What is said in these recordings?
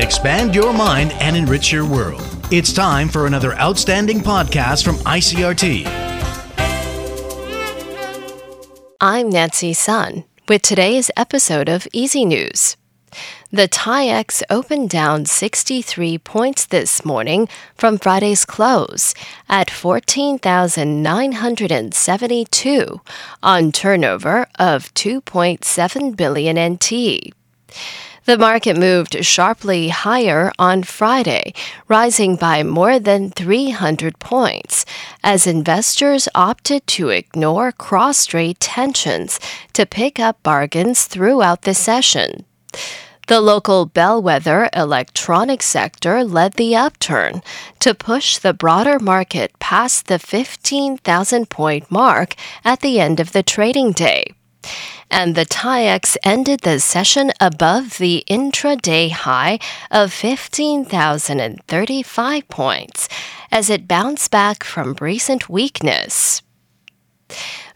Expand your mind and enrich your world. It's time for another outstanding podcast from ICRT. I'm Nancy Sun with today's episode of Easy News. The TAIEX opened down 63 points this morning from Friday's close at 14,972 on turnover of 2.7 billion NT. The market moved sharply higher on Friday, rising by more than 300 points, as investors opted to ignore cross strait tensions to pick up bargains throughout the session. The local bellwether electronics sector led the upturn to push the broader market past the 15,000 point mark at the end of the trading day. And the TAIEX ended the session above the intraday high of 15,035 points as it bounced back from recent weakness.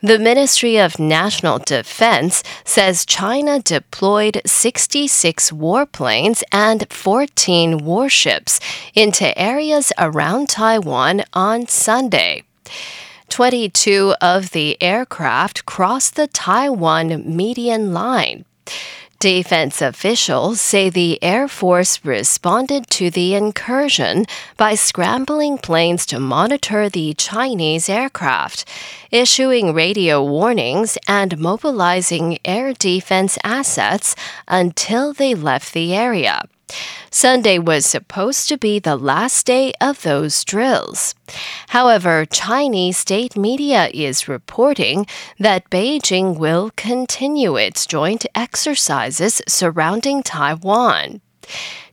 The Ministry of National Defense says China deployed 66 warplanes and 14 warships into areas around Taiwan on Sunday. 22 of the aircraft crossed the Taiwan median line. Defense officials say the Air Force responded to the incursion by scrambling planes to monitor the Chinese aircraft, issuing radio warnings, and mobilizing air defense assets until they left the area. Sunday was supposed to be the last day of those drills. However, Chinese state media is reporting that Beijing will continue its joint exercises surrounding Taiwan.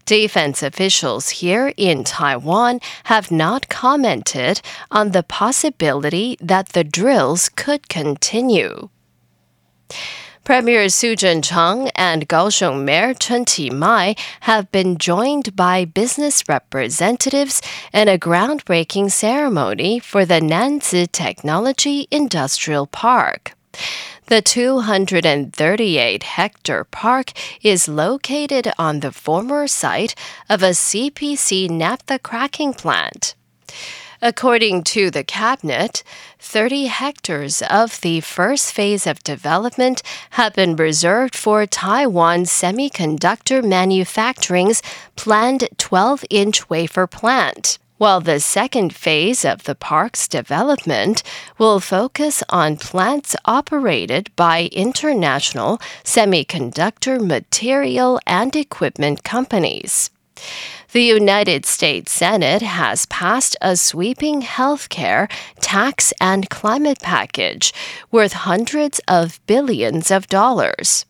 Defense officials here in Taiwan have not commented on the possibility that the drills could continue. Premier Su Tseng-chang and Kaohsiung Mayor Chen Chi-mai have been joined by business representatives in a groundbreaking ceremony for the Nanzi Technology Industrial Park. The 238 hectare park is located on the former site of a CPC naphtha cracking plant. According to the cabinet, 30 hectares of the first phase of development have been reserved for Taiwan Semiconductor Manufacturing's planned 12 inch wafer plant while the second phase of the park's development will focus on plants operated by international semiconductor material and equipment companies. The United States Senate has passed a sweeping health care, tax, and climate package worth hundreds of billions of dollars.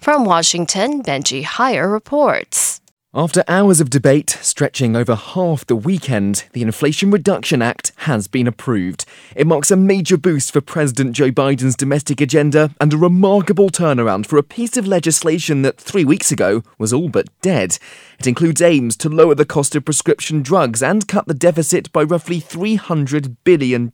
From Washington, Benji Heyer reports. After hours of debate stretching over half the weekend, the Inflation Reduction Act has been approved. It marks a major boost for President Joe Biden's domestic agenda and a remarkable turnaround for a piece of legislation that three weeks ago was all but dead. It includes aims to lower the cost of prescription drugs and cut the deficit by roughly $300 billion.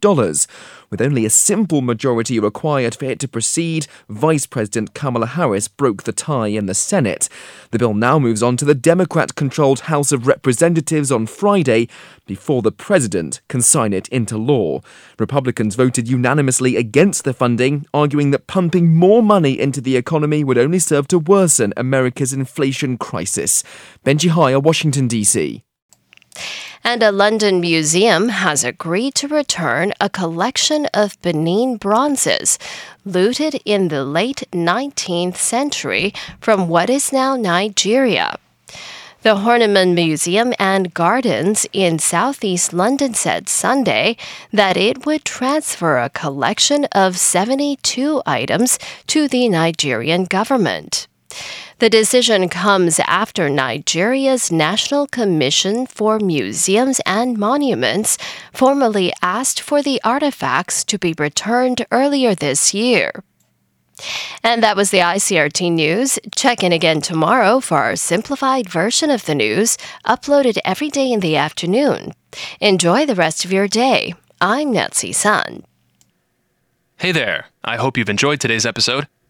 With only a simple majority required for it to proceed, Vice President Kamala Harris broke the tie in the Senate. The bill now moves on to the Democrat controlled House of Representatives on Friday before the president can sign it into law. Republicans voted unanimously against the funding, arguing that pumping more money into the economy would only serve to worsen America's inflation crisis. Benji Heyer, Washington, D.C. And a London museum has agreed to return a collection of Benin bronzes looted in the late 19th century from what is now Nigeria. The Horniman Museum and Gardens in southeast London said Sunday that it would transfer a collection of 72 items to the Nigerian government. The decision comes after Nigeria's National Commission for Museums and Monuments formally asked for the artifacts to be returned earlier this year. And that was the ICRT news. Check in again tomorrow for our simplified version of the news, uploaded every day in the afternoon. Enjoy the rest of your day. I'm Nancy Sun. Hey there. I hope you've enjoyed today's episode.